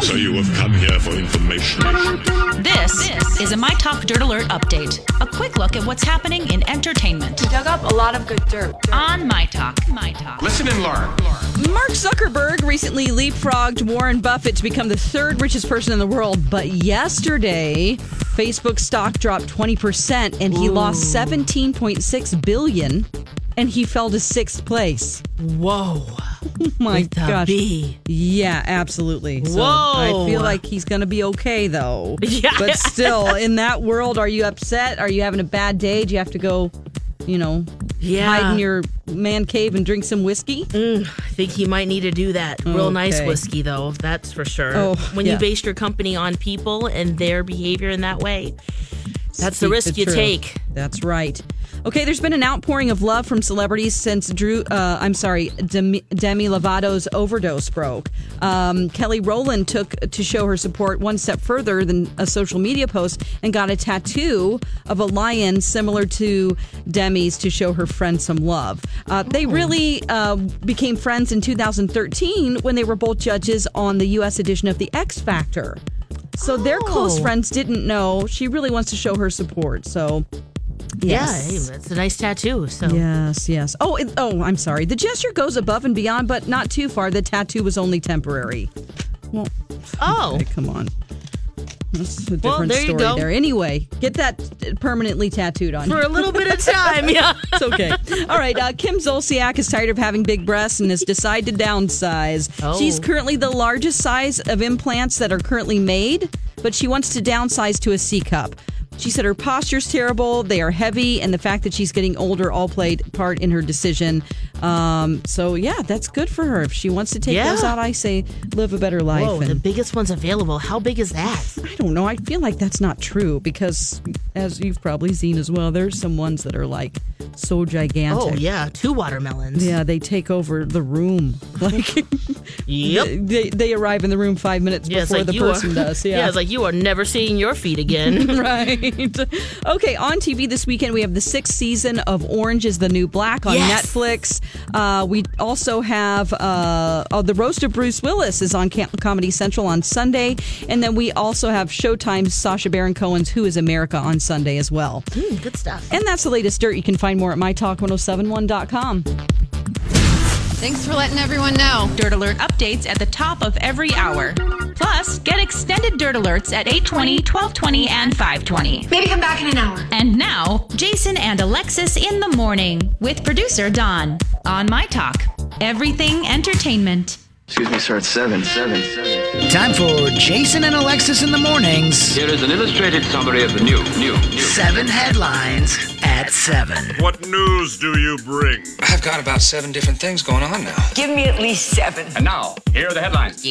So you have come here for information. This, is a My Talk Dirt Alert update. A quick look at what's happening in entertainment We dug up a lot of good dirt. on My Talk. My Talk. Listen and learn. Mark Zuckerberg recently leapfrogged Warren Buffett to become the third richest person in the world. But yesterday, Facebook stock dropped 20% and he lost 17.6 billion and he fell to sixth place. Whoa. My With gosh. Yeah, absolutely. So Whoa. I feel like he's going to be okay though. Yeah. But still, in that world, are you upset? Are you having a bad day? Do you have to go, you know, Yeah. hide in your man cave and drink some whiskey? Mm, I think he might need to do that. Real nice whiskey, though. That's for sure. Oh, when yeah. you base your company on people and their behavior in that way, that's the Speak risk you truth. take. That's right. Okay, there's been an outpouring of love from celebrities since Drew. Uh, I'm sorry, Demi, Demi Lovato's overdose broke. Um, Kelly Rowland took to show her support one step further than a social media post and got a tattoo of a lion similar to Demi's to show her friend some love. Uh, They really uh, became friends in 2013 when they were both judges on the U.S. edition of The X Factor. So their close Oh. friends didn't know. She really wants to show her support. So Yeah, Yes. hey, that's a nice tattoo. So Yes, yes. Oh, it, oh, I'm sorry. The gesture goes above and beyond, but not too far. The tattoo was only temporary. Well, Oh, okay, come on. That's a different Well, there you story go. there. Anyway, get that permanently tattooed on for a little bit of time, yeah. It's okay. All right. Uh, Kim Zolciak is tired of having big breasts and has decided to downsize. Oh. She's currently the largest size of implants that are currently made, but she wants to downsize to a C cup. She said her posture's terrible, they are heavy, and the fact that she's getting older all played part in her decision. Um, so, yeah, that's good for her. If she wants to take Yeah. those out, I say live a better life. Whoa, the biggest one's available. How big is that? I don't know. I feel like that's not true because, as you've probably seen as well, there's some ones that are like so gigantic. Oh, yeah, two watermelons. Yeah, they take over the room. Like, Yep. they, they arrive in the room five minutes Yeah, before like the person are, does. Yeah, it's like you are never seeing your feet again. right. Okay, on TV this weekend we have the sixth season of Orange is the New Black on Yes. Netflix. Uh, we also have uh, oh, the roast of Bruce Willis is on Comedy Central on Sunday, and then we also have Showtime's Sacha Baron Cohen's Who Is America on Sunday as well. Mm, good stuff. And that's the latest dirt. You can find more at mytalk1071.com. Thanks for letting everyone know. Dirt Alert updates at the top of every hour. Plus, get extended Dirt Alerts at 820, 1220, and 520. Maybe come back in an hour. And now, Jason and Alexis in the morning with producer Don on My Talk. Everything entertainment. Excuse me, sir. It's seven, seven, seven. Time for Jason and Alexis in the mornings. Here is an illustrated summary of the new, new, new. Seven headlines at seven. What news do you bring? I've got about seven different things going on now. Give me at least seven. And now, here are the headlines.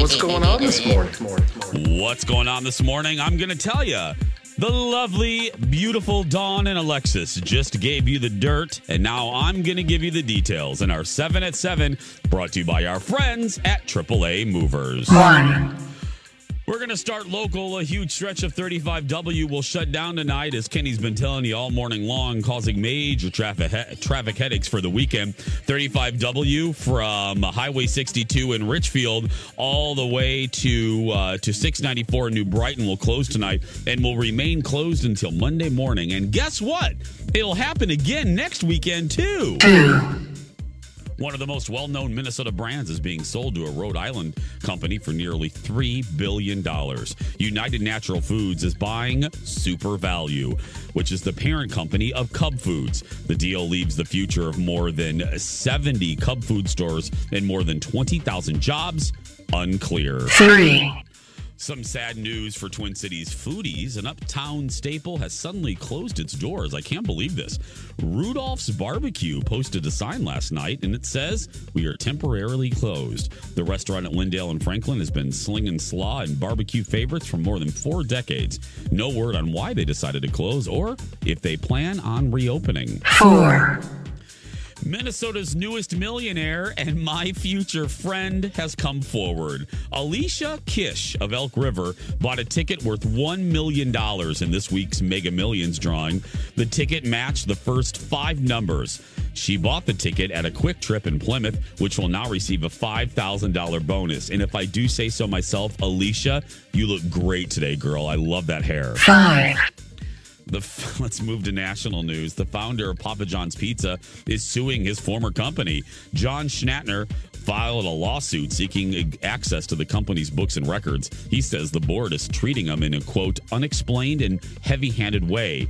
What's going on this morning? What's going on this morning? I'm going to tell you. The lovely, beautiful Dawn and Alexis just gave you the dirt, and now I'm going to give you the details in our 7 at 7, brought to you by our friends at AAA Movers. We're going to start local. A huge stretch of 35W will shut down tonight, as Kenny's been telling you all morning long, causing major traffic he- traffic headaches for the weekend. 35W from Highway 62 in Richfield all the way to uh, to 694 New Brighton will close tonight and will remain closed until Monday morning. And guess what? It'll happen again next weekend too. One of the most well known Minnesota brands is being sold to a Rhode Island company for nearly $3 billion. United Natural Foods is buying SuperValu, which is the parent company of Cub Foods. The deal leaves the future of more than 70 Cub Food stores and more than 20,000 jobs unclear. Three. Some sad news for Twin Cities foodies. An uptown staple has suddenly closed its doors. I can't believe this. Rudolph's Barbecue posted a sign last night and it says, We are temporarily closed. The restaurant at Lyndale and Franklin has been slinging slaw and barbecue favorites for more than four decades. No word on why they decided to close or if they plan on reopening. Four. Minnesota's newest millionaire and my future friend has come forward. Alicia Kish of Elk River bought a ticket worth $1 million in this week's Mega Millions drawing. The ticket matched the first five numbers. She bought the ticket at a Kwik Trip in Plymouth, which will now receive a $5,000 bonus. And if I do say so myself, Alicia, you look great today, girl. I love that hair. Five. The, let's move to national news. The founder of Papa John's Pizza is suing his former company. John Schnatter filed a lawsuit seeking access to the company's books and records. He says the board is treating him in a quote unexplained and heavy-handed way.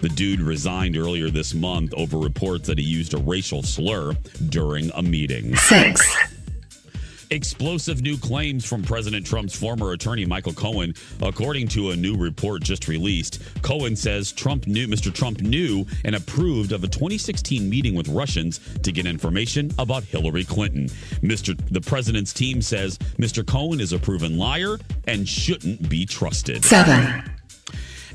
The dude resigned earlier this month over reports that he used a racial slur during a meeting. Six. Explosive new claims from President Trump's former attorney Michael Cohen. According to a new report just released, Cohen says Trump knew Mr. Trump knew and approved of a 2016 meeting with Russians to get information about Hillary Clinton. Mr. The president's team says Mr. Cohen is a proven liar and shouldn't be trusted. Seven.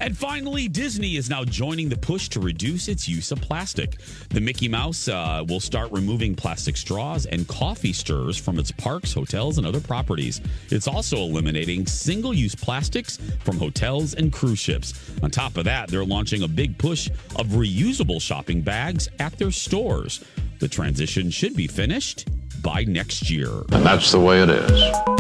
And finally, Disney is now joining the push to reduce its use of plastic. The Mickey Mouse uh, will start removing plastic straws and coffee stirrers from its parks, hotels, and other properties. It's also eliminating single use plastics from hotels and cruise ships. On top of that, they're launching a big push of reusable shopping bags at their stores. The transition should be finished by next year. And that's the way it is.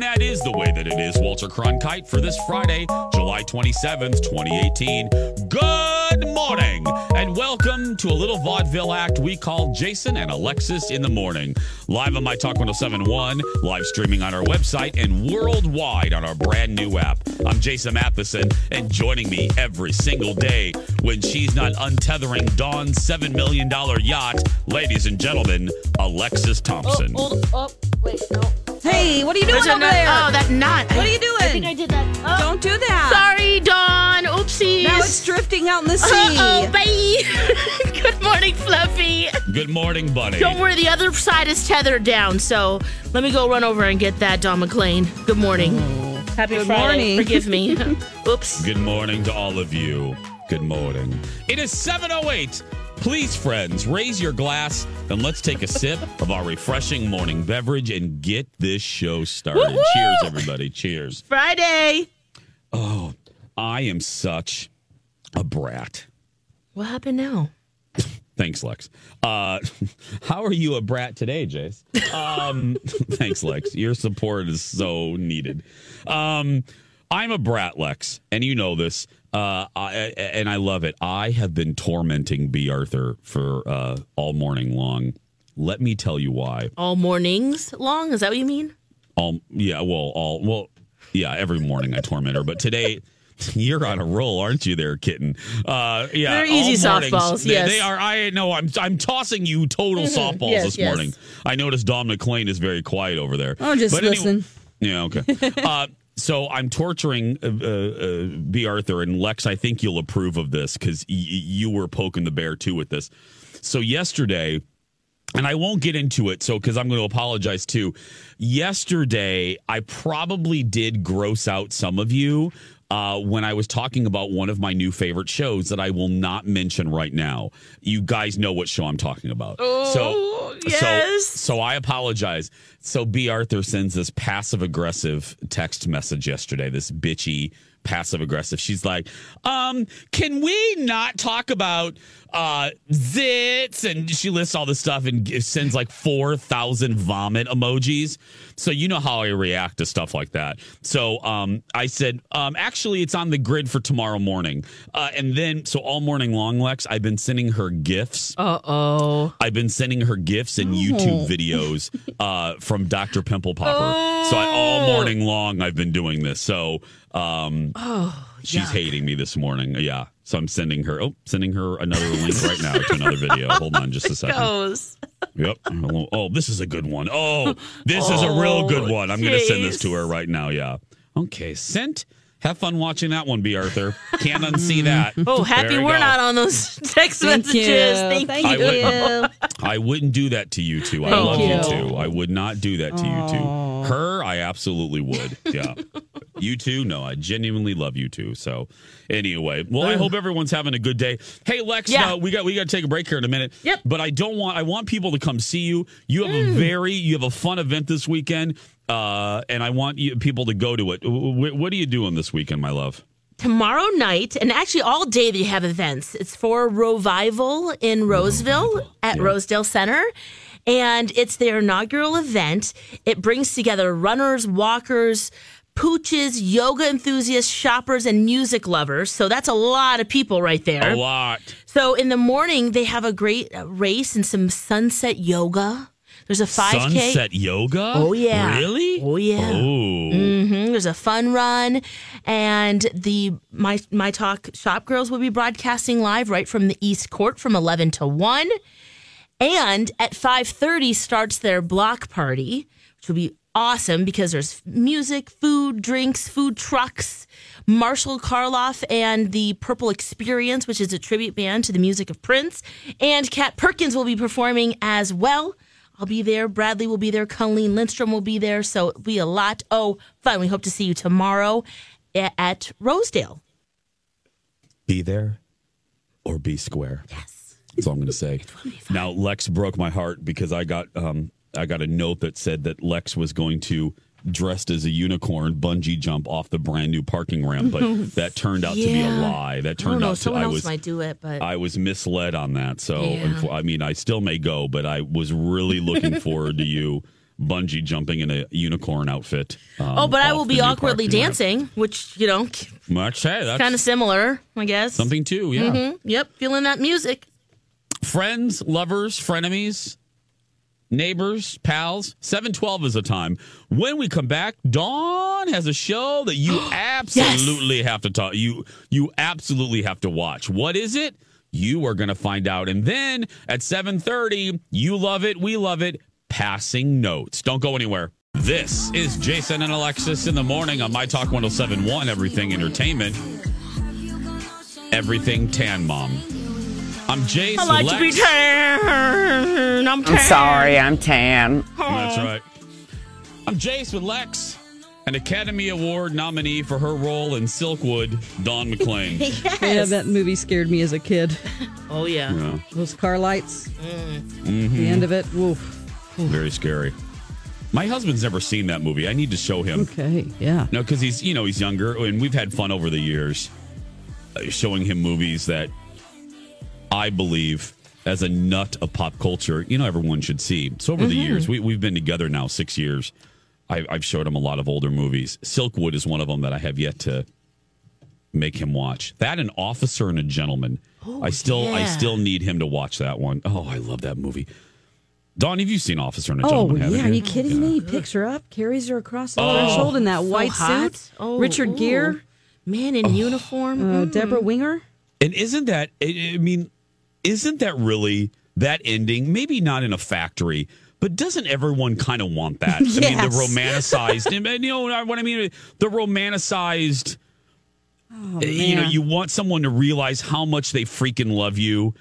And that is the way that it is, Walter Cronkite, for this Friday, July 27th, 2018. Good morning, and welcome to a little vaudeville act we call Jason and Alexis in the Morning. Live on My Talk 1071, live streaming on our website, and worldwide on our brand new app. I'm Jason Matheson, and joining me every single day when she's not untethering Dawn's $7 million yacht, ladies and gentlemen, Alexis Thompson. Oh, oh, oh, wait, no. Hey, what are you doing There's over nut- there? Oh, that knot. What are you doing? I think I did that. Oh, Don't do that. Sorry, Dawn. Oopsies. Now it's drifting out in the sea. Uh-oh, bye. Good morning, Fluffy. Good morning, Bunny. Don't worry, the other side is tethered down, so let me go run over and get that, Don McLean. Good morning. Oh. Happy Good Friday. morning. Forgive me. Oops. Good morning to all of you. Good morning. It is 708. Please, friends, raise your glass and let's take a sip of our refreshing morning beverage and get this show started. Woo-hoo! Cheers, everybody. Cheers. Friday. Oh, I am such a brat. What happened now? Thanks, Lex. Uh, how are you a brat today, Jace? Um, thanks, Lex. Your support is so needed. Um, I'm a brat, Lex, and you know this. Uh, I, and I love it. I have been tormenting B. Arthur for uh, all morning long. Let me tell you why. All mornings long? Is that what you mean? All yeah, well, all well, yeah. Every morning I torment her, but today. You're on a roll, aren't you, there, kitten? Uh, yeah, They're easy mornings, softballs, They, yes. they are. I know. I'm. I'm tossing you total softballs Yes, this yes. morning. I noticed Dom McLean is very quiet over there. Oh, just But anyway- yeah. Okay. uh, so I'm torturing uh, uh, uh, B. Arthur and Lex. I think you'll approve of this because y- you were poking the bear too with this. So yesterday, and I won't get into it. So because I'm going to apologize too. Yesterday, I probably did gross out some of you. Uh, when I was talking about one of my new favorite shows that I will not mention right now, you guys know what show I'm talking about. Oh, yes. So, so I apologize. So B. Arthur sends this passive aggressive text message yesterday, this bitchy passive aggressive. She's like, um, can we not talk about uh zits? And she lists all this stuff and sends like 4,000 vomit emojis. So you know how I react to stuff like that. So um, I said, um, actually, it's on the grid for tomorrow morning. Uh, and then, so all morning long, Lex, I've been sending her gifts. Uh oh. I've been sending her gifts and YouTube videos uh, from Dr. Pimple Popper. So I, all morning long, I've been doing this. So um, Oh, she's hating me this morning. Yeah. So I'm sending her, oh, sending her another link right now to another video. Hold on just a second. Goes. Yep. Oh, this is a good one. Oh, this is a real good one. I'm going to send this to her right now. Yeah. Okay. Sent. Have fun watching that one, B. Arthur. Can't unsee that. Oh, happy we're go. not on those text Thank messages. you. Thank, Thank I you. wouldn't, I wouldn't do that to you two. I Thank love you. you. two. I would not do that to you two. Her, I absolutely would. Yeah. You too? no, I genuinely love you too. So, anyway, well, I hope everyone's having a good day. Hey, Lex, Yeah. uh, we got we got to take a break here in a minute. Yep. But I don't want I want people to come see you. You have Mm. a very you have a fun event this weekend, uh, and I want you, people to go to it. What are you doing this weekend, my love? Tomorrow night, and actually all day they have events. It's for Revival in Roseville at Rosedale Center. And it's their inaugural event. It brings together runners, walkers, pooches, yoga enthusiasts, shoppers, and music lovers. So that's a lot of people right there. A lot. So in the morning, they have a great uh, race and some sunset yoga. There's a 5K. Sunset yoga. Oh, yeah. Really? Oh, yeah. Oh. hmm There's a fun run, and the my my talk shop girls will be broadcasting live right from the East Court from 11 to 1, and at 5:30 starts their block party, which will be awesome because there's music, food, drinks, food trucks. Marshall Charloff and the Purple Experience, which is a tribute band to the music of Prince, and Kat Perkins will be performing as well. I'll be there. Bradley will be there. Colleen Lindstrom will be there. So it'll be a lot. Oh, fun. We hope to see you tomorrow at Rosedale. be there or be square. Yes. That's all I'm going to say. Now, Lex broke my heart because I got um, I got a note that said that Lex was going to dressed as a unicorn bungee jump off the brand new parking ramp, but that turned out to be a lie. That turned out to I was might do it, but I was misled on that. So, Yeah. I mean, I still may go, but I was really looking forward to you bungee jumping in a unicorn outfit. um, oh, but I will be awkwardly parking ramp. dancing, which you know, Much hey, that's kind of similar, I guess. something too. Yeah. Mhm. Yep, feeling that music. friends, lovers, frenemies, neighbors, pals. 712 is the time. When we come back, Dawn has a show that you absolutely have to talk you you absolutely have to watch. What is it? You are going to find out. And then at 7:30, you love it, we love it, passing notes. Don't go anywhere. This is Jason and Alexis in the morning on My Talk 1071 Everything Entertainment. Everything Tan Mom. I'm Jace. I like Lex. to be tan. I'm tan. I'm sorry, I'm tan. That's right. I'm Jace with Lex, an Academy Award nominee for her role in Silkwood, Dawn McClain. Yeah, that movie scared me as a kid. Oh yeah. yeah, Those car lights. Mhm. The end of it. Woof. very scary. My husband's never seen that movie. I need to show him. Okay. Yeah. No, because he's you know he's younger, and we've had fun over the years, uh, showing him movies that I believe, as a nut of pop culture, you know everyone should see. So over the Mhm. years, we we've been together now six years. I, I've showed him a lot of older movies. Silkwood is one of them that I have yet to make him watch. That an Officer and a Gentleman. I still I still need him to watch that one. Oh, I love that movie. Dawn, have you seen Officer and a Gentleman? Oh, Gentleman? yeah. haven't Are you kidding me? He picks her up, carries her across the threshold in that So white hot. suit. Oh, Richard ooh. Gere. Man in uniform. Uh, Mm. Debra Winger. And isn't that, I I mean, isn't that really that ending? Maybe not in a factory, but doesn't everyone kind of want that? I mean, the romanticized, and, and you know what I mean? The romanticized, Oh, eh, you know, you want someone to realize how much they freaking love you.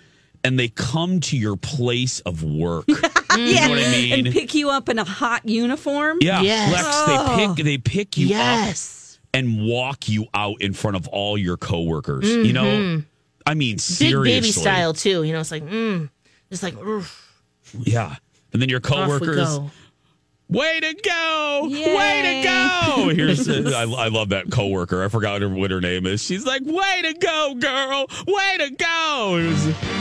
And they come to your place of work. You yeah. know what I mean? And pick you up in a hot uniform. Yeah, Yes. Lex, Oh. they pick they oh. pick you Yes. up and walk you out in front of all your coworkers. You mm-hmm. know. I mean, Big seriously, baby style too. You know, it's like, mm, just like, oof. Yeah, and then your coworkers. Way to go! Way to go! Here's I, I love that coworker. I forgot her, what her name is. She's like, "Way to go, girl! Way to go!"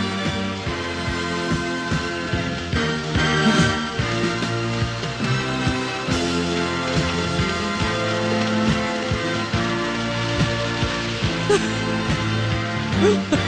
Was-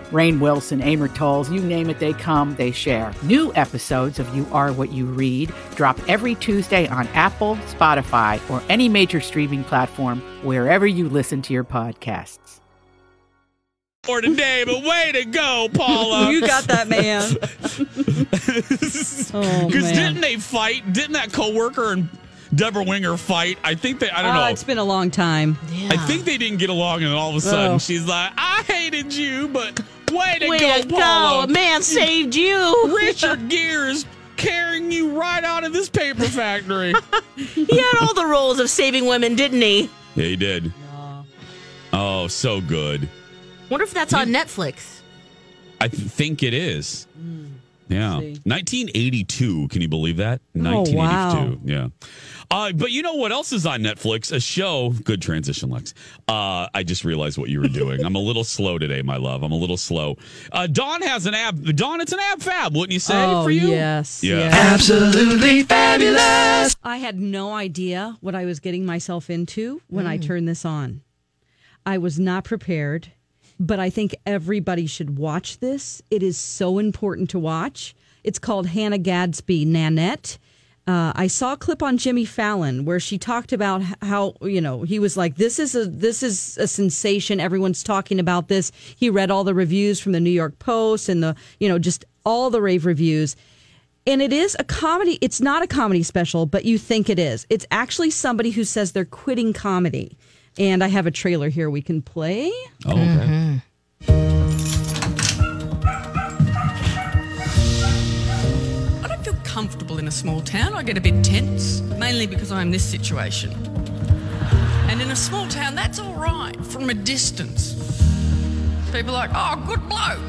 Rainn Wilson, Amor Towles, you name it, they come, they share. New episodes of You Are What You Read drop every Tuesday on Apple, Spotify, or any major streaming platform wherever you listen to your podcasts. For today, but way to go, Paula. You got that, man. oh, Because man. didn't they fight? Didn't that coworker and Debra Winger fight? I think they. I don't Oh, know. It's been a long time. I think they didn't get along, and all of a sudden Oh. she's like, "I hated you, but way to Way go, to. Paula! A man saved you." Richard Gere is carrying you right out of this paper factory." he had all the roles of saving women, didn't he? yeah, he did. Oh, so good. Wonder if that's on Netflix. I th- think it is. Hmm. Yeah. 1982. Can you believe that? Oh, 1982. wow. Yeah. Uh, but you know what else is on Netflix? A show. Good transition, Lex. Uh, I just realized what you were doing. I'm a little slow today, my love. I'm a little slow. Uh, Dawn has an ab. Dawn, it's an ab fab, wouldn't you say? Oh, for you? yes, Yeah. yes. Absolutely fabulous. I had no idea what I was getting myself into when I turned this on. I was not prepared, but I think everybody should watch this. It is so important to watch. It's called Hannah Gadsby Nanette. Uh, I saw a clip on Jimmy Fallon where she talked about how you know he was like this is a this is a sensation everyone's talking about this he read all the reviews from the New York Post and the you know just all the rave reviews and it is a comedy. It's not a comedy special, but you think it is. It's actually somebody who says they're quitting comedy. And I have a trailer here we can play. Oh, okay. Mm-hmm. I don't feel comfortable in a small town. I get a bit tense, mainly because I'm in this situation. And in a small town, that's all right from a distance. People are like, oh, good bloke.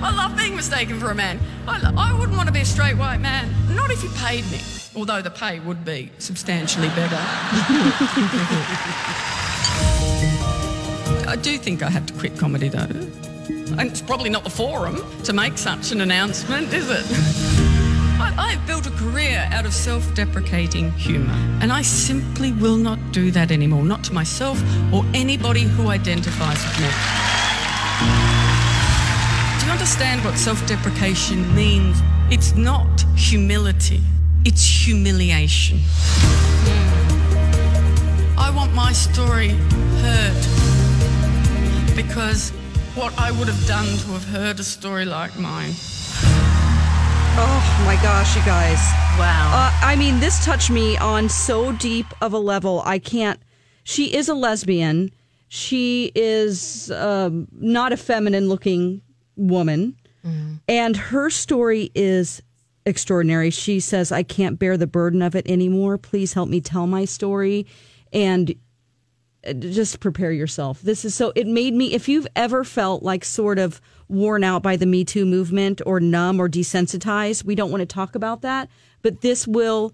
I love being mistaken for a man. I, I wouldn't want to be a straight white man, not if you paid me, although the pay would be substantially better. I do think I have to quit comedy, though. And it's probably not the forum to make such an announcement, is it? I, I've built a career out of self deprecating humour, and I simply will not do that anymore, not to myself or anybody who identifies with me. Do you understand what self deprecation means? It's not humility, it's humiliation. I want my story heard because what I would have done to have heard a story like mine. Oh my gosh, you guys. Wow. Uh, I mean, this touched me on so deep of a level. I can't. She is a lesbian. She is um, not a feminine looking woman. And her story is extraordinary. She says, I can't bear the burden of it anymore. Please help me tell my story. And uh, just prepare yourself. This is so, it made me, if you've ever felt like sort of worn out by the Me Too movement or numb or desensitized, we don't want to talk about that. But this will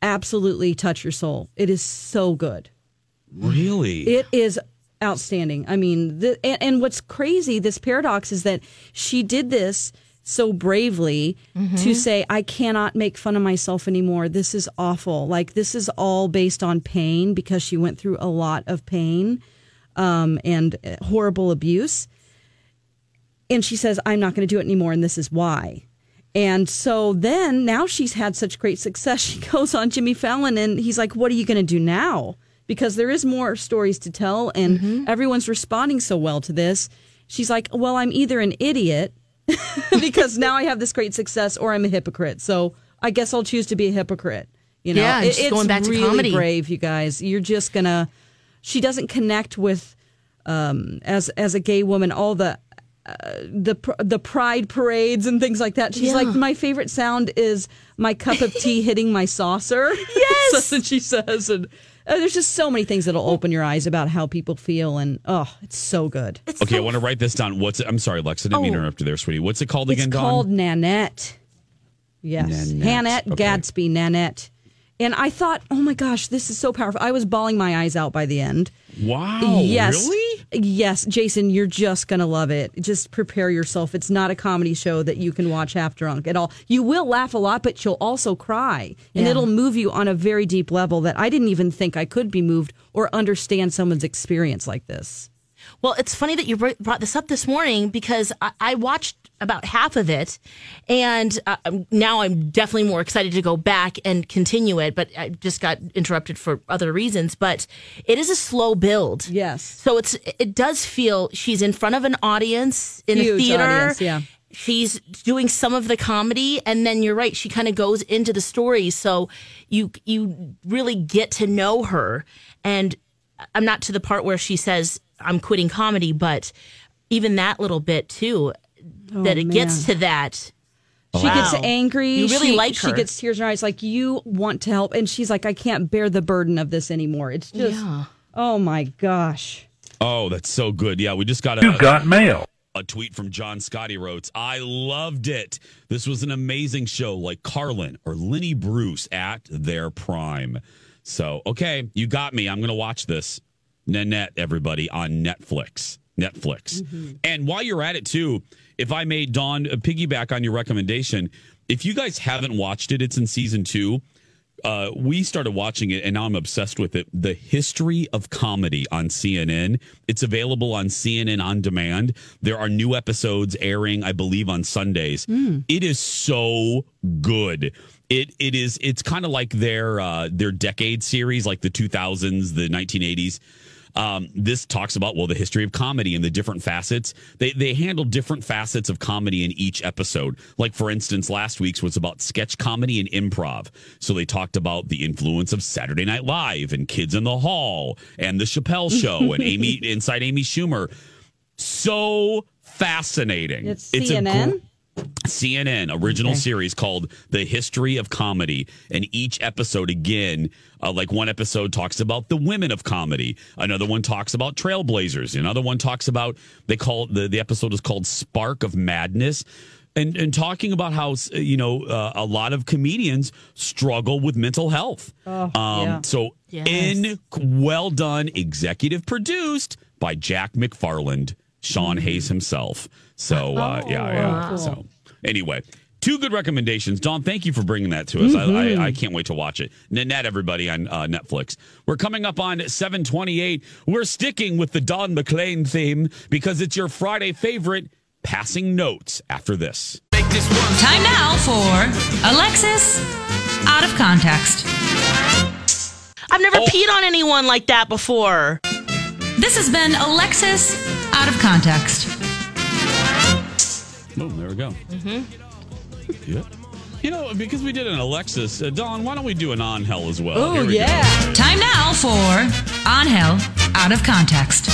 absolutely touch your soul. It is so good. Really? It is outstanding. I mean, the, and, and what's crazy, this paradox is that she did this so bravely to say, I cannot make fun of myself anymore. This is awful. Like, this is all based on pain because she went through a lot of pain um, and uh, horrible abuse. And she says, I'm not going to do it anymore. And this is why. And so then now she's had such great success. She goes on Jimmy Fallon and he's like, What are you going to do now? Because there is more stories to tell and everyone's responding so well to this. She's like, Well, I'm either an idiot because now I have this great success or I'm a hypocrite. So I guess I'll choose to be a hypocrite. You know, Yeah, It- it's going back to really comedy. brave, you guys. You're just to, she doesn't connect with, um, as, as a gay woman, all the, the the pride parades and things like that. She's Yeah. like, my favorite sound is my cup of tea hitting my saucer. Yes. That's what she says. And uh, there's just so many things that'll open your eyes about how people feel. And oh, it's so good. It's, Okay, I want to write this down. What's it? I'm sorry, Lex. I didn't mean to Oh. interrupt you there, sweetie. What's it called again, Dawn? called Nanette. Yes. Nanette. Hannette Okay. Gadsby, Nanette. And I thought, oh my gosh, this is so powerful. I was bawling my eyes out by the end. Wow. yes. Really? Yes, Jason, you're just going to love it. Just prepare yourself. It's not a comedy show that you can watch half drunk at all. You will laugh a lot, but you'll also cry. And Yeah. it'll move you on a very deep level that I didn't even think I could be moved or understand someone's experience like this. Well, it's funny that you brought this up this morning because I, I watched about half of it, and uh, now I'm definitely more excited to go back and continue it. But I just got interrupted for other reasons. But it is a slow build. Yes. So it's it does feel she's in front of an audience in a theater. audience, yeah. She's doing some of the comedy, and then you're right. She kind of goes into the story, so you you really get to know her. And I'm not to the part where she says I'm quitting comedy, but even that little bit too, Oh, that it gets to that. She gets angry. You really she, like She gets tears in her eyes. Like you want to help, and she's like, I can't bear the burden of this anymore. It's just, Yeah. oh my gosh. Oh, that's so good. Yeah, we just got a You got mail. a tweet from John Scotty wrote, I loved it. This was an amazing show, like Carlin or Lenny Bruce at their prime. So, okay, you got me. I'm going to watch this. Nanette, everybody, on Netflix. Netflix. And while you're at it, too, if I may, Dawn, uh, piggyback on your recommendation, if you guys haven't watched it, it's in season two. Uh, we started watching it and now I'm obsessed with it. The History of Comedy on CNN. It's available on CNN on demand. There are new episodes airing, I believe, on Sundays. It is so good. It it is it's kind of like their uh, their decade series, like the 2000s, the 1980s. Um, this talks about well the history of comedy and the different facets. They they handle different facets of comedy in each episode. Like for instance, last week's was about sketch comedy and improv. So they talked about the influence of Saturday Night Live and Kids in the Hall and the Chappelle Show and Amy inside Amy Schumer. So fascinating. It's a CNN? Gr- CNN original Okay. series called The History of Comedy. And each episode, again, uh, like one episode talks about the women of comedy. Another one talks about trailblazers. Another one talks about, they call the, the episode is called Spark of Madness. And, and talking about how, you know, uh, a lot of comedians struggle with mental health. Oh, um, yeah. So, Yes. in well done, executive produced by Jack McFarland, Sean Hayes himself. So, uh, yeah, yeah. Cool. So, anyway, two good recommendations. Don, thank you for bringing that to us. I, I, I can't wait to watch it. Nanette, everybody on uh, Netflix. We're coming up on 728. We're sticking with the Don McLean theme because it's your Friday favorite, Passing Notes, after this. Time now for Alexis Out of Context. I've never peed on anyone like that before. This has been Alexis Out of Context. Boom, there we go. Mm-hmm. Yep. You know, because we did an Alexis, uh, Don, why don't we do an on hell as well? Oh, Here we go. yeah. Time now for Ángel Out of Context.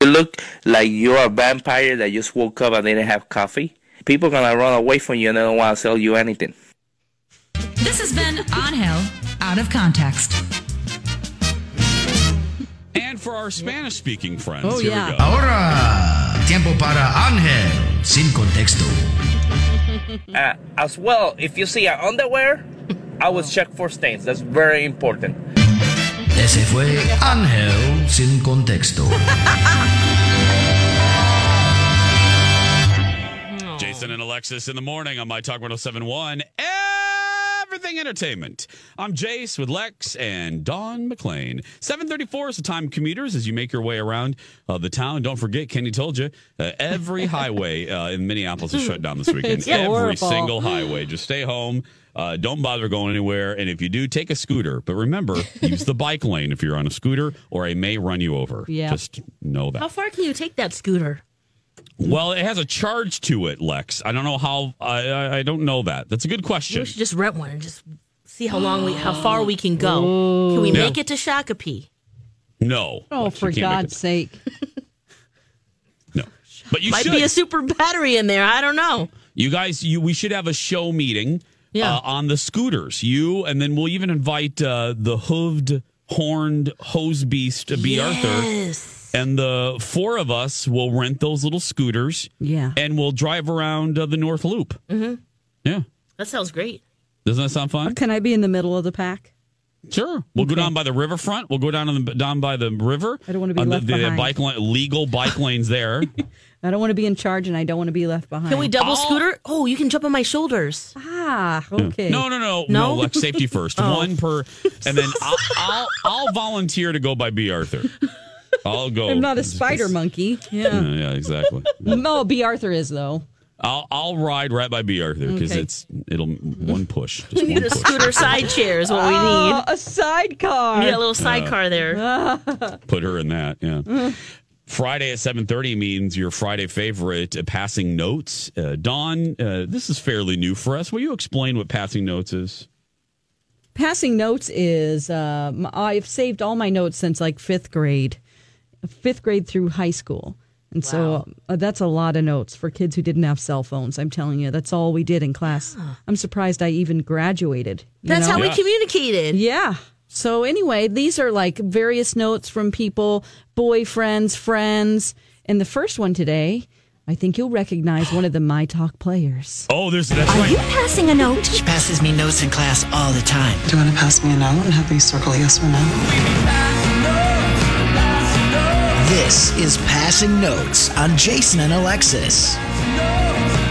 You look like you're a vampire that just woke up and didn't have coffee. People are gonna run away from you and they don't want to sell you anything. This has been Ángel Out of Context. And for our Spanish speaking friends, Oh, here yeah. we go. Ahora, tiempo para Ángel sin contexto. Uh, as well, if you see an underwear, I would check for stains. That's very important. Ese fue Ángel sin contexto. Jason Jason and Alexis in the morning on My Talk 1071. Everything Entertainment. I'm Jace with Lex and Don McLean. 734 is the time commuters as you make your way around uh, the town. Don't forget, Kenny told you, uh, every highway uh, in Minneapolis is shut down this weekend. It's every horrible. single highway. Just stay home. Uh, don't bother going anywhere. And if you do, take a scooter. But remember, use the bike lane if you're on a scooter, or I may run you over. Yeah. Just know that. How far can you take that scooter? Well, it has a charge to it, Lex. I don't know how. I I, I don't know that. That's a good question. we should just rent one and just see how long we, how far we can go. Can we Yeah. make it to Shakopee? No. Oh, Lex, for God's sake. no, But you Might should. be a super battery in there. I don't know. you guys, you we should have a show meeting. Yeah. Uh, on the scooters, you and then we'll even invite uh, the hooved, horned hose beast, uh, B. Arthur, Yes. And the four of us will rent those little scooters. Yeah. and we'll drive around uh, the North Loop. hmm Yeah, That sounds great. doesn't that sound fun? Can I be in the middle of the pack? Sure. We'll go down by the riverfront. We'll go down on the down by the river. I don't wanna be On the, left the behind. bike lane, legal bike lanes there. I don't want to be in charge and I don't want to be left behind. Can we double scooter? Oh, you can jump on my shoulders. Ah, okay. No, no, no, No? no. Lex, safety first. Oh. One per, and then I'll, I'll I'll volunteer to go by B. Arthur. I'll go. I'm not a spider monkey. Yeah, Yeah. yeah, exactly. No, B. Arthur is though. I'll I'll ride right by B. Arthur because Okay. it's it'll one push. Just We need one a push. scooter side chair is what we Oh, need. a sidecar. We need a little sidecar there. Put her in that. Yeah. Friday at 7:30 means your Friday favorite uh, passing notes. Uh, Dawn, uh, this is fairly new for us. Will you explain what passing notes is? Passing notes is um, I've saved all my notes since like fifth grade, fifth grade through high school. And so uh, that's a lot of notes for kids who didn't have cell phones. I'm telling you, that's all we did in class. I'm surprised I even graduated. you That's know? how we communicated. Yeah. So anyway, these are like various notes from people, boyfriends, friends. And the first one today, I think you'll recognize one of the My Talk players. Oh, there's that's Are right. you passing a note? She passes me notes in class all the time. Do you want to pass me a note and have me circle yes or no? This is Passing Notes on Jason and Alexis.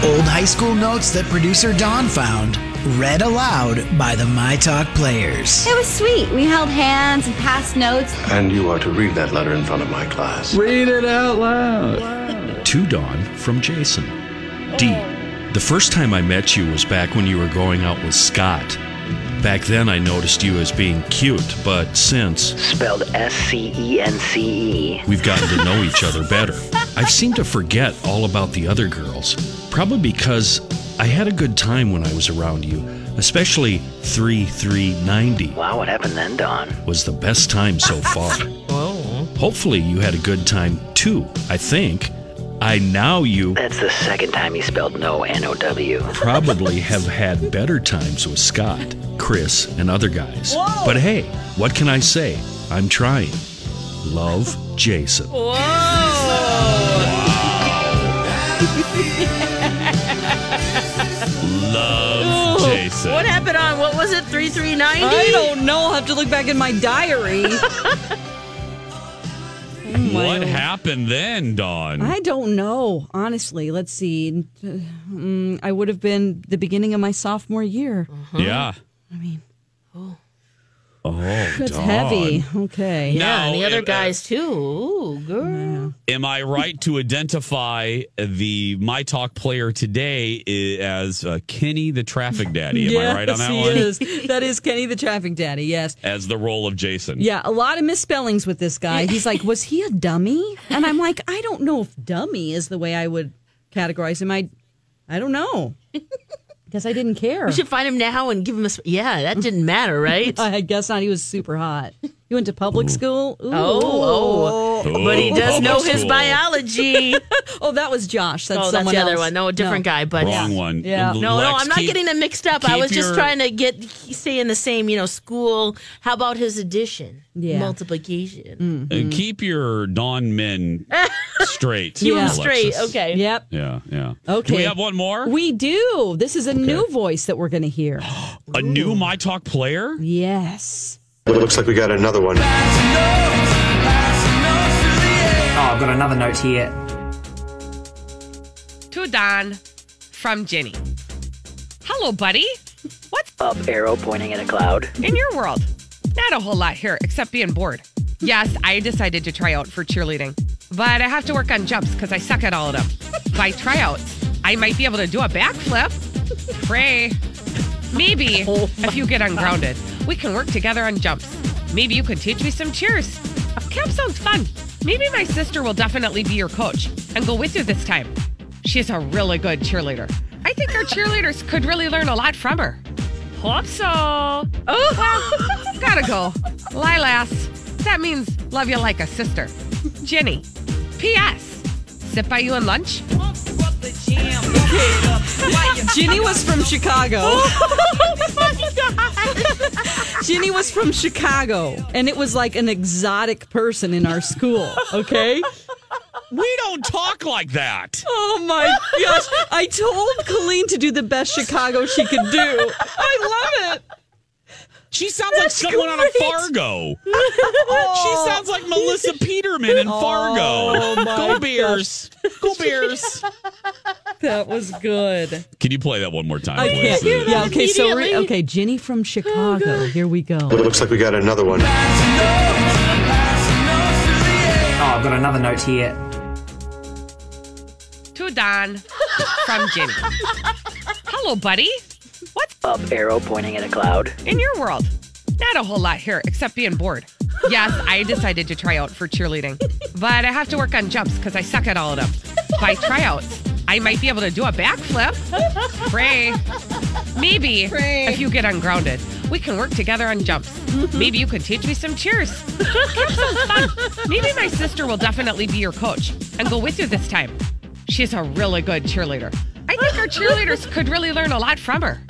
Old high school notes that producer Don found, read aloud by the My Talk players. It was sweet. We held hands and passed notes. And you are to read that letter in front of my class. Read it out loud. To Don from Jason. D. The first time I met you was back when you were going out with Scott. Back then I noticed you as being cute, but since Spelled S C E N C E. we've gotten to know each other better, I've seemed to forget all about the other girls. Probably because I had a good time when I was around you, especially 3390 Wow, what happened then, Don? was the best time so far. Whoa. Oh. Hopefully you had a good time too, I think. I now you That's the second time you spelled no N O W. probably have had better times with Scott, Chris, and other guys. But hey, what can I say? I'm trying. Love, Jason. Whoa! Love Jason. What happened on what was it? Three three ninety. I don't know. I'll have to look back in my diary. What happened then, Dawn? I don't know, honestly. Let's see. Mm, I would have been the beginning of my sophomore year. Yeah. I mean, Oh, that's Dawn. heavy. Okay. Yeah, and the other if- guys too. Ooh, girl. Am I right to identify the My Talk player today as uh, Kenny the Traffic Daddy? Am I right on that he one? is. That is Kenny the traffic daddy. Yes. As the role of Jason. Yeah, a lot of misspellings with this guy. He's like, was he a dummy? And I'm like, I don't know if dummy is the way I would categorize him. I, I don't know. Because I didn't care. We should find him now and give him a. Yeah, that didn't matter, right? I guess not. He was super hot. He went to public school. Ooh. Oh, oh. But he does know his school. biology. Oh, that was Josh. That's oh, that's the other else. one. No, a different guy. But Wrong one. Yeah. No, no, I'm not keep- getting them mixed up. I keep was just your- trying to get stay in the same, you know, school. How about his addition? Yeah. Multiplication. Uh, keep your Dawn men straight. Keep 'em Alexis. straight. Okay. Yep. Yeah, yeah. Okay. Do we have one more? We do. This is a new voice that we're going to hear. A new My Talk player? Yes. It looks like we got another one. Oh, I've got another note here. To Don from Ginny. Hello, buddy. What's up, arrow pointing at a cloud? in your world? Not a whole lot here, except being bored. Yes, I decided to try out for cheerleading, but I have to work on jumps because I suck at all of them. By tryouts, I might be able to do a backflip. Pray. Maybe oh if you get ungrounded, we can work together on jumps. Maybe you could teach me some cheers. Camp sounds fun. Maybe my sister will definitely be your coach and go with you this time. She's a really good cheerleader. I think our cheerleaders could really learn a lot from her. Hope so. Oh, well, gotta go. Lilas. That means love you like a sister. Jenny. P.S. Sit by you in lunch? Ginny was from Chicago. Ginny was from Chicago, and it was like an exotic person in our school. Okay. We don't talk like that. Oh my gosh! I told Colleen to do the best Chicago she could do. I love it. She sounds like someone on a great. Fargo. She sounds like Melissa Peterman in Fargo. Oh, my Go Bears. Go Bears. That was good. Can you play that one more time, I please? can't. Yeah. Okay. So we're, okay, Ginny from oh, Chicago. Here we go. It looks like we got another one. Oh, I've got another note here. To Don from Jenny. Hello, buddy. What's up, arrow pointing at a cloud? in your world? Not a whole lot here, except being bored. Yes, I decided to try out for cheerleading, but I have to work on jumps because I suck at all of them. By tryouts, I might be able to do a backflip. Pray. Maybe if you get ungrounded, we can work together on jumps. Mm-hmm. Maybe you could teach me some cheers. Camp sounds fun. Maybe my sister will definitely be your coach and go with you this time. She's a really good cheerleader. I think our cheerleaders could really learn a lot from her.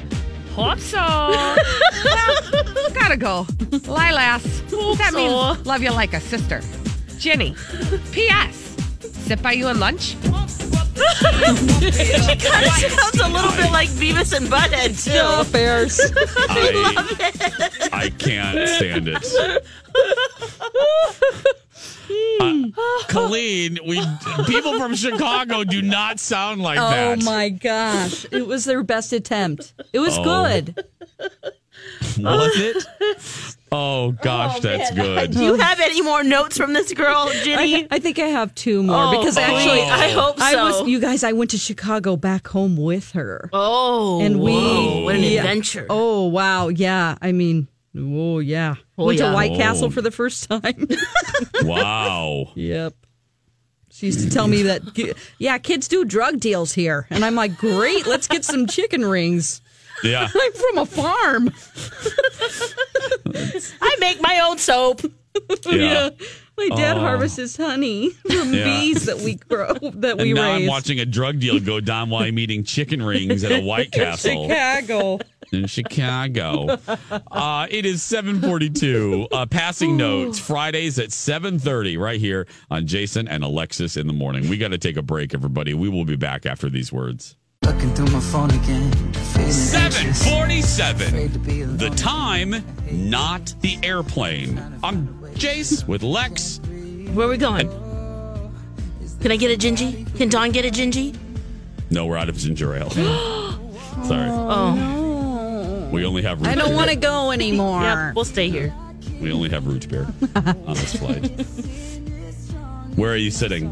Hope so. Well, gotta go. Lilas. That means love you like a sister. Jenny. P.S. Sit by you in lunch? she kind of sounds a little bit like Beavis and Butthead, too. Yeah, bears. I, love it. I can't stand it. Uh, Colleen, we people from Chicago do not sound like Oh that. Oh my gosh! It was their best attempt. It was Oh. good. Was it? Oh gosh, that's good. Do you have any more notes from this girl, Ginny? I, I think I have two more Oh, because please. actually, I hope I so. was. You guys, I went to Chicago back home with her. Oh, and we whoa, what an yeah. adventure. Oh wow, yeah. I mean, oh yeah. Oh, Went yeah. to White Oh. Castle for the first time. Wow. yep. She used to tell me that, yeah, kids do drug deals here, and I'm like, great, let's get some chicken rings. Yeah. I'm from a farm. I make my own soap. Yeah. My dad Oh. harvests honey from Yeah. bees that we grow that we and now raise. I'm watching a drug deal go down while I'm eating chicken rings at a White Castle Chicago. In Chicago. Uh, it is 742. Uh, passing notes, Fridays at 730 right here on Jason and Alexis in the morning. We got to take a break, everybody. We will be back after these words. Looking through my phone again. 747. The time, not the airplane. I'm Jace with Lex. Where are we going? Can I get a gingy? Can Don get a gingy? No, we're out of ginger ale. Sorry. Oh, We only have root beer. I don't want to go anymore. yeah, we'll stay here. We only have root beer on this flight. Where are you sitting?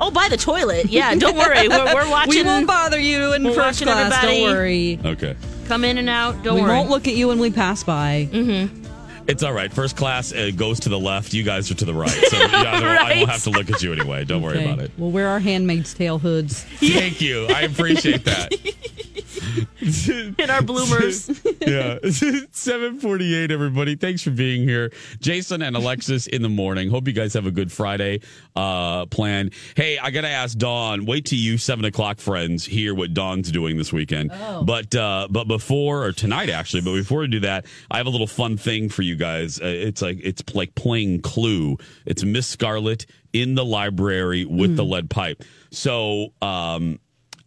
Oh, by the toilet. Yeah, don't worry. We're, we're watching. We won't bother you in We're first watching class. everybody. Don't worry. Okay. Come in and out. Don't we worry. won't look at you when we pass by. Mm-hmm. It's all right. First class uh, goes to the left. You guys are to the right. So yeah, I, don't, I won't have to look at you anyway. Don't worry about it. We'll wear our Handmaid's Tale hoods. Thank you. I appreciate that. In our bloomers. yeah. 748, everybody. Thanks for being here. Jason and Alexis in the morning. Hope you guys have a good Friday uh, plan. Hey, I got to ask Dawn, wait till you 7 o'clock friends hear what Dawn's doing this weekend. But uh, but before, or tonight actually, but before we do that, I have a little fun thing for you guys. Uh, it's like, it's like playing Clue. It's Miss Scarlet in the library with the lead pipe. So, um,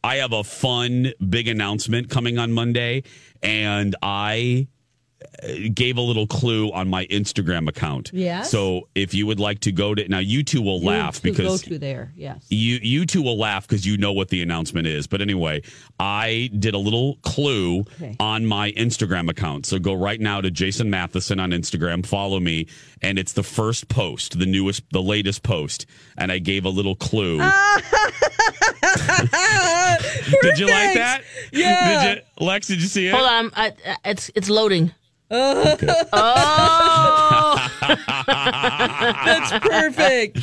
I have a fun big announcement coming on Monday, and I gave a little clue on my Instagram account. Yes? So if you would like to go to now, you two will laugh because You because go to there. Yes. you you two will laugh because you know what the announcement is. But anyway, I did a little clue Okay. on my Instagram account. So go right now to Jason Matheson on Instagram, follow me, and it's the first post, the newest, the latest post, and I gave a little clue. did you like that? Yeah. Did you, Lex? Did you see it? Hold on, I, I- it's it's loading. Oh, that's perfect.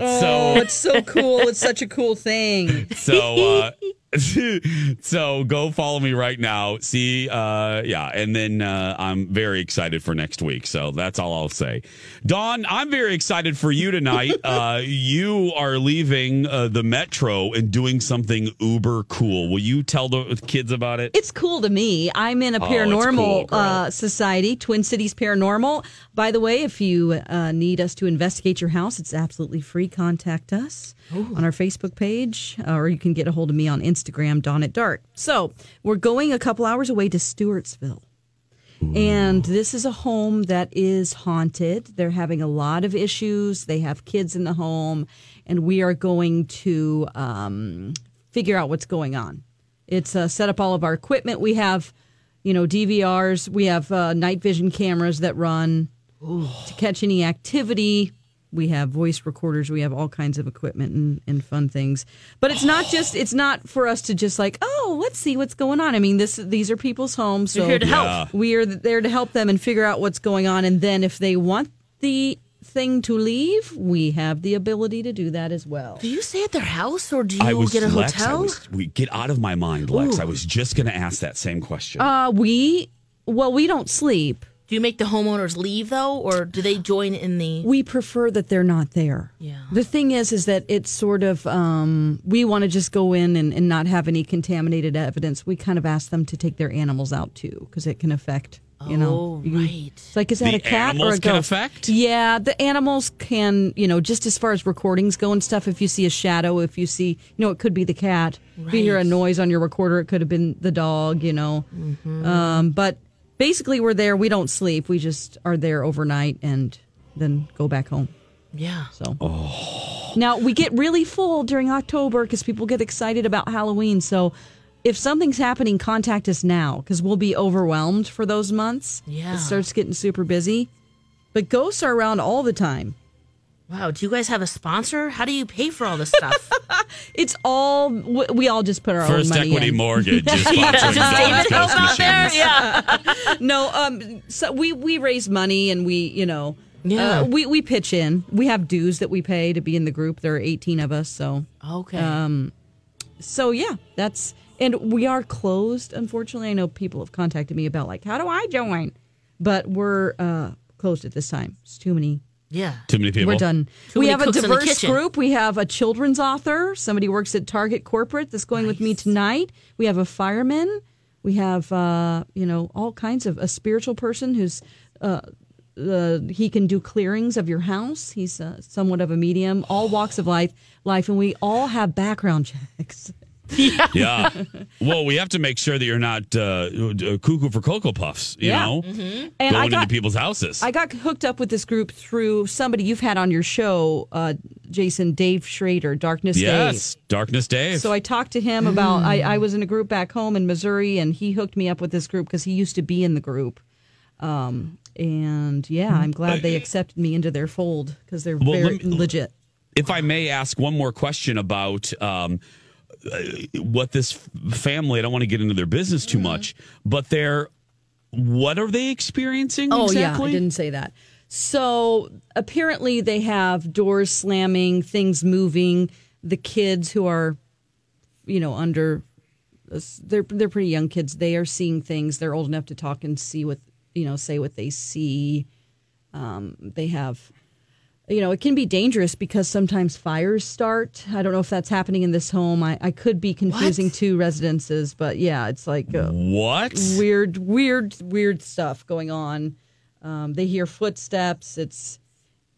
Oh, So- it's so cool. It's such a cool thing. So, uh, so go follow me right now. See, uh, yeah, and then uh, I'm very excited for next week. So that's all I'll say. Don, I'm very excited for you tonight. uh, you are leaving uh, the metro and doing something uber cool. Will you tell the kids about it? It's cool to me. I'm in a Oh, paranormal cool, uh, society, Twin Cities Paranormal. By the way, if you uh, need us to investigate your house, it's absolutely free. Contact us on our Facebook page, uh, or you can get a hold of me on Instagram, Dawn at Dark. So we're going a couple hours away to Stewartville. And this is a home that is haunted. They're having a lot of issues. They have kids in the home, and we are going to um, figure out what's going on. It's uh, set up all of our equipment. We have, you know, DVRs. We have uh, night vision cameras that run to catch any activity. We have voice recorders. We have all kinds of equipment and, and fun things. But it's not just. It's not for us to just like, oh, let's see what's going on. I mean, this these are people's homes, so You're here to help. Yeah. we are there to help them and figure out what's going on. And then if they want the thing to leave, we have the ability to do that as well. Do you stay at their house or do you I was get a Lex, I hotel? was, we get out of my mind, Lex. Ooh. I was just going to ask that same question. Uh, we well, we don't sleep. Do you make the homeowners leave though, or do they join in the? We prefer that they're not there. Yeah. The thing is, is that it's sort of um, we want to just go in and, and not have any contaminated evidence. We kind of ask them to take their animals out too, because it can affect. You know, Oh, right. It's like, is that The a cat or animals a can ghost? affect? Yeah, the animals can. You know, just as far as recordings go and stuff. If you see a shadow, if you see, you know, it could be the cat. If you hear a noise on your recorder, it could have been the dog. You know, Mm-hmm. um, but basically, we're there. We don't sleep. We just are there overnight and then go back home. Yeah. So oh. now we get really full during October because people get excited about Halloween. So if something's happening, contact us now because we'll be overwhelmed for those months. Yeah. It starts getting super busy. But ghosts are around all the time. Wow. Do you guys have a sponsor? How do you pay for all this stuff? It's all we we all just put our First own money Equity in. Mortgage is sponsoring Yeah, does Dawn's David help Ghost out there? Yeah. no, um, so we we raise money and we you know. Yeah. Uh, we we pitch in. We have dues that we pay to be in the group. There are eighteen of us, so Okay. Um, so yeah, that's and we are closed. Unfortunately, I know people have contacted me about like, how do I join? But we're uh, closed at this time. It's too many. Yeah. Too many people. We're done. Too we have a cooks in the diverse group. We have a children's author. Somebody works at Target Corporate that's going with me tonight. We have a fireman. We have uh, you know all kinds of a spiritual person who's. Uh, uh, he can do clearings of your house. He's uh, somewhat of a medium. All walks of life, life, and we all have background checks. Yeah. Well, we have to make sure that you're not uh, uh, cuckoo for Cocoa Puffs, you Yeah. know? And Going I got into people's houses. I got hooked up with this group through somebody you've had on your show, uh, Jason Dave Schrader, Darkness Dave. yes. Dave. Darkness Dave. So I talked to him about. I, I was in a group back home in Missouri, and he hooked me up with this group because he used to be in the group. Um, and yeah, I'm glad they accepted me into their fold because they're Well, very me- legit. if I may ask one more question about um, uh, what this family, I don't want to get into their business Mm-hmm. too much, but they're, what are they experiencing Oh exactly? yeah, I didn't say that. So apparently they have doors slamming, things moving. The kids who are, you know, under, they're they're pretty young kids. They are seeing things. They're old enough to talk and see what you know, say what they see. Um, they have, you know, it can be dangerous because sometimes fires start. I don't know if that's happening in this home. I, I could be confusing two residences, but yeah, it's like uh, What? weird, weird, weird stuff going on. Um, they hear footsteps. It's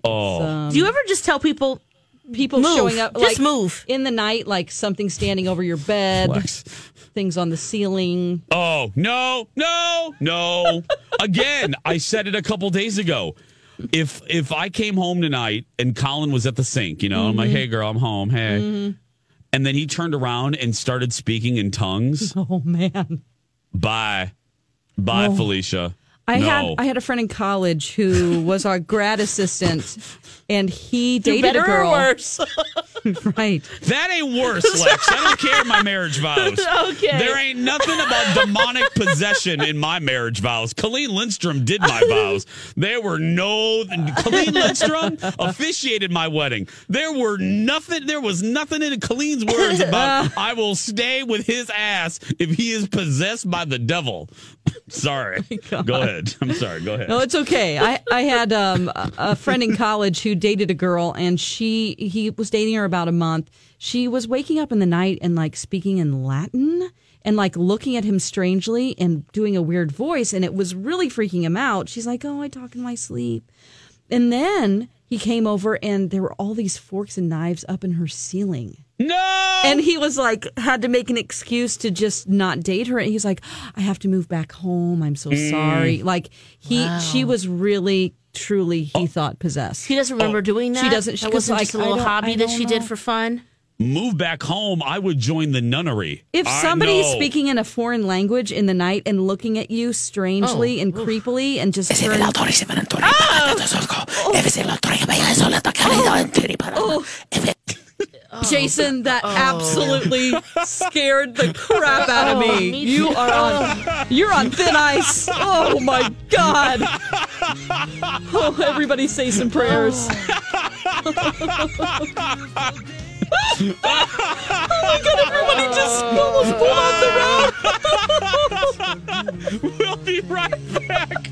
Oh. um, Do you ever just tell people people Move. showing up. Just like, move. in the night, like something standing over your bed, Flex. things on the ceiling. Oh, no, no, no. Again, I said it a couple days ago. If if I came home tonight and Colin was at the sink, you know, I'm like, Mhm. hey girl, I'm home. Hey. Mhm. And then he turned around and started speaking in tongues. Oh man. Bye. Bye, Oh. Felicia. I no. had I had a friend in college who was our grad assistant, and he dated better a or girl. right. That ain't worse, Lex. I don't care my marriage vows. Okay. There ain't nothing about demonic possession in my marriage vows. Colleen Lindstrom did my vows. There were no Colleen Lindstrom officiated my wedding. There were nothing there was nothing in Colleen's words about I will stay with his ass if he is possessed by the devil. sorry. Go ahead. I'm sorry. Go ahead. No, it's okay. I, I had um, a a friend in college who dated a girl, and she he was dating her about a month. She was waking up in the night and like speaking in Latin and like looking at him strangely and doing a weird voice, and it was really freaking him out. She's like, "Oh, I talk in my sleep," and then he came over, and there were all these forks and knives up in her ceiling. No. And he was like, had to make an excuse to just not date her. And he's like, I have to move back home. I'm so Mm. sorry. Like he, Wow. she was really, truly, he thought possessed. She doesn't remember oh, doing that. She doesn't. She That was wasn't like, just a little hobby that don't she did for fun. Move back home, I would join the nunnery. If I somebody's speaking in a foreign language in the night and looking at you strangely Oh, and creepily and just turn, ah! oh. oh. Jason, that absolutely scared the crap out of Oh, me. me You are on, you're on thin ice. Oh my god! Oh, everybody say some prayers. oh, oh my god! Everybody just oh. almost pulled off the road. we'll be right back.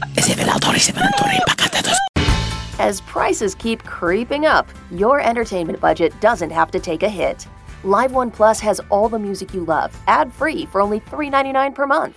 As prices keep creeping up, your entertainment budget doesn't have to take a hit. LiveOne Plus has all the music you love, ad free for only $3.99 per month.